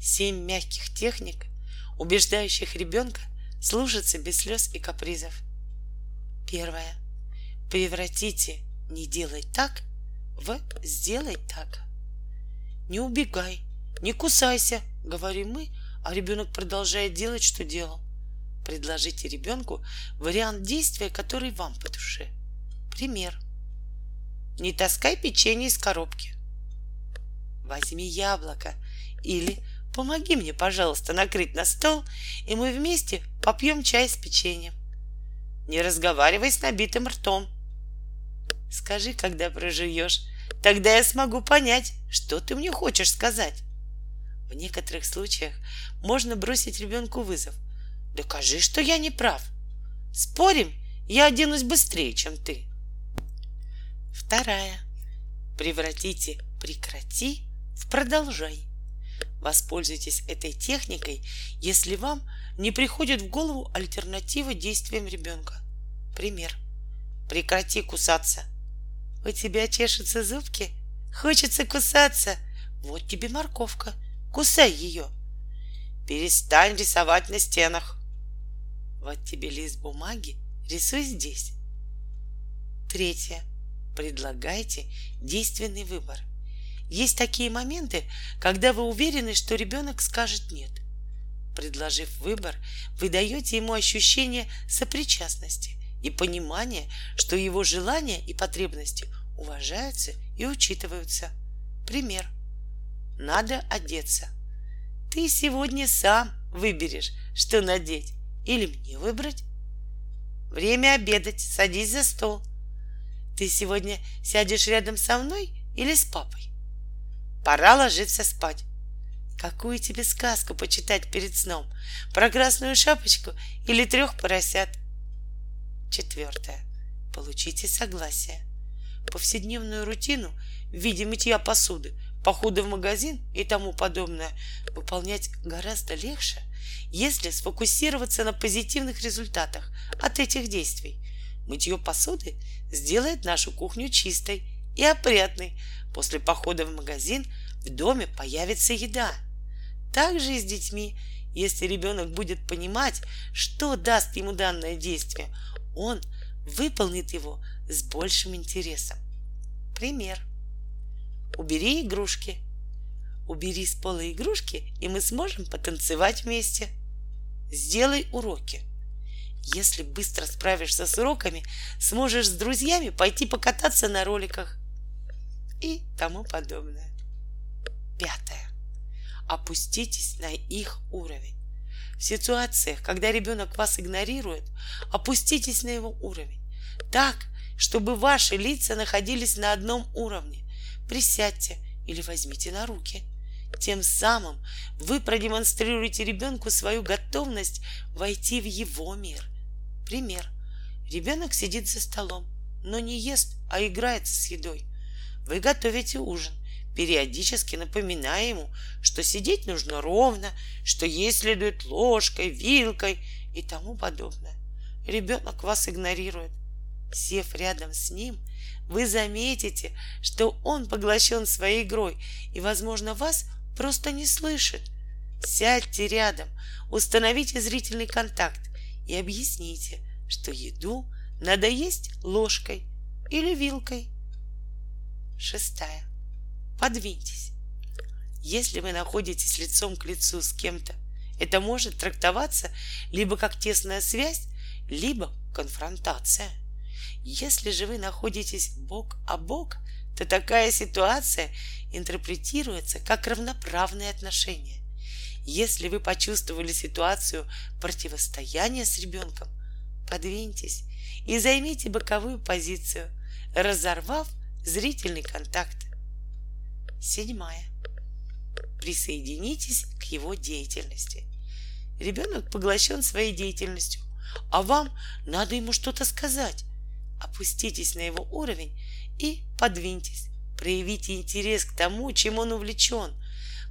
Семь мягких техник, убеждающих ребенка слушаться без слез и капризов. Первое. Превратите «не делай так» в «сделай так». Не убегай, не кусайся, говорим мы, а ребенок продолжает делать, что делал. Предложите ребенку вариант действия, который вам по душе. Пример. Не таскай печенье из коробки. Возьми яблоко или помоги мне, пожалуйста, накрыть на стол, и мы вместе попьем чай с печеньем. Не разговаривай с набитым ртом. Скажи, когда проживешь, тогда я смогу понять, что ты мне хочешь сказать. В некоторых случаях можно бросить ребенку вызов. Докажи, что я не прав. Спорим, я оденусь быстрее, чем ты. Вторая. Превратите «прекрати» в «продолжай». Воспользуйтесь этой техникой, если вам не приходит в голову альтернатива действиям ребенка. Пример. Прекрати кусаться. У тебя чешутся зубки? Хочется кусаться? Вот тебе морковка. Кусай ее. Перестань рисовать на стенах. Вот тебе лист бумаги. Рисуй здесь. Третье. Предлагайте действенный выбор. Есть такие моменты, когда вы уверены, что ребенок скажет нет. Предложив выбор, вы даете ему ощущение сопричастности и понимание, что его желания и потребности уважаются и учитываются. Пример. Надо одеться. Ты сегодня сам выберешь, что надеть, или мне выбрать. Время обедать, садись за стол. Ты сегодня сядешь рядом со мной или с папой? Пора ложиться спать. Какую тебе сказку почитать перед сном? Про красную шапочку или трех поросят? Четвертое. Получите согласие. Повседневную рутину в виде мытья посуды, похода в магазин и тому подобное выполнять гораздо легче, если сфокусироваться на позитивных результатах от этих действий. Мытье посуды сделает нашу кухню чистой и опрятной. После похода в магазин в доме появится еда. Так же и с детьми. Если ребенок будет понимать, что даст ему данное действие, он выполнит его с большим интересом. Пример. Убери игрушки. Убери с пола игрушки, и мы сможем потанцевать вместе. Сделай уроки. Если быстро справишься с уроками, сможешь с друзьями пойти покататься на роликах и тому подобное. Пятое. Опуститесь на их уровень. В ситуациях, когда ребенок вас игнорирует, опуститесь на его уровень. Так, чтобы ваши лица находились на одном уровне. Присядьте или возьмите на руки. Тем самым вы продемонстрируете ребенку свою готовность войти в его мир. Пример. Ребенок сидит за столом, но не ест, а играется с едой. Вы готовите ужин, периодически напоминая ему, что сидеть нужно ровно, что есть следует ложкой, вилкой и тому подобное. Ребенок вас игнорирует. Сев рядом с ним, вы заметите, что он поглощен своей игрой и, возможно, вас просто не слышит. Сядьте рядом, установите зрительный контакт и объясните, что еду надо есть ложкой или вилкой. Шестая. Подвиньтесь. Если вы находитесь лицом к лицу с кем-то, это может трактоваться либо как тесная связь, либо конфронтация. Если же вы находитесь бок о бок, то такая ситуация интерпретируется как равноправные отношения. Если вы почувствовали ситуацию противостояния с ребенком, подвиньтесь и займите боковую позицию, разорвав зрительный контакт. Седьмая. Присоединитесь к его деятельности. Ребенок поглощен своей деятельностью, а вам надо ему что-то сказать. Опуститесь на его уровень и подвиньтесь. Проявите интерес к тому, чем он увлечен.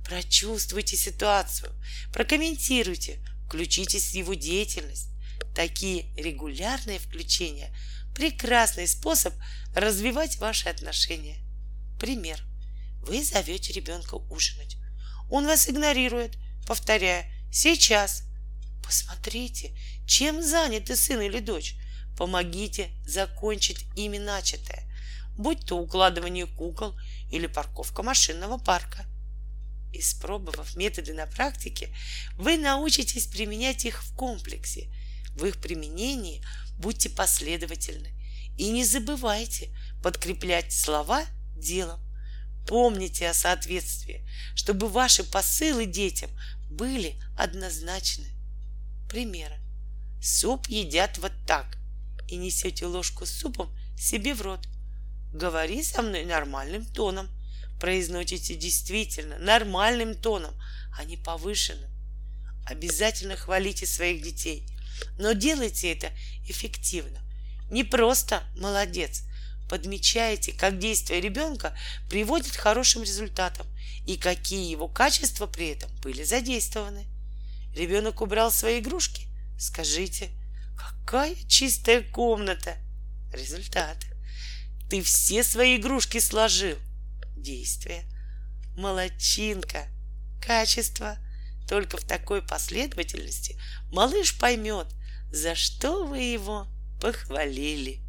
Прочувствуйте ситуацию, прокомментируйте, включитесь в его деятельность. Такие регулярные включения – прекрасный способ развивать ваши отношения. Пример. Вы зовете ребенка ужинать. Он вас игнорирует, повторяя «сейчас». Посмотрите, чем заняты сын или дочь. Помогите закончить ими начатое, будь то укладывание кукол или парковка машинного парка. Испробовав методы на практике, вы научитесь применять их в комплексе. В их применении будьте последовательны и не забывайте подкреплять слова делом. Помните о соответствии, чтобы ваши посылы детям были однозначны. Примеры. Суп едят вот так и несете ложку с супом себе в рот. Говори со мной нормальным тоном. Произносите действительно нормальным тоном, а не повышенным. Обязательно хвалите своих детей, но делайте это эффективно. Не просто молодец. Подмечайте, как действия ребенка приводят к хорошим результатам и какие его качества при этом были задействованы. Ребенок убрал свои игрушки? Скажите, какая чистая комната! Результат. Ты все свои игрушки сложил. Действие. Молодчинка. Качество. Только в такой последовательности малыш поймет, за что вы его похвалили.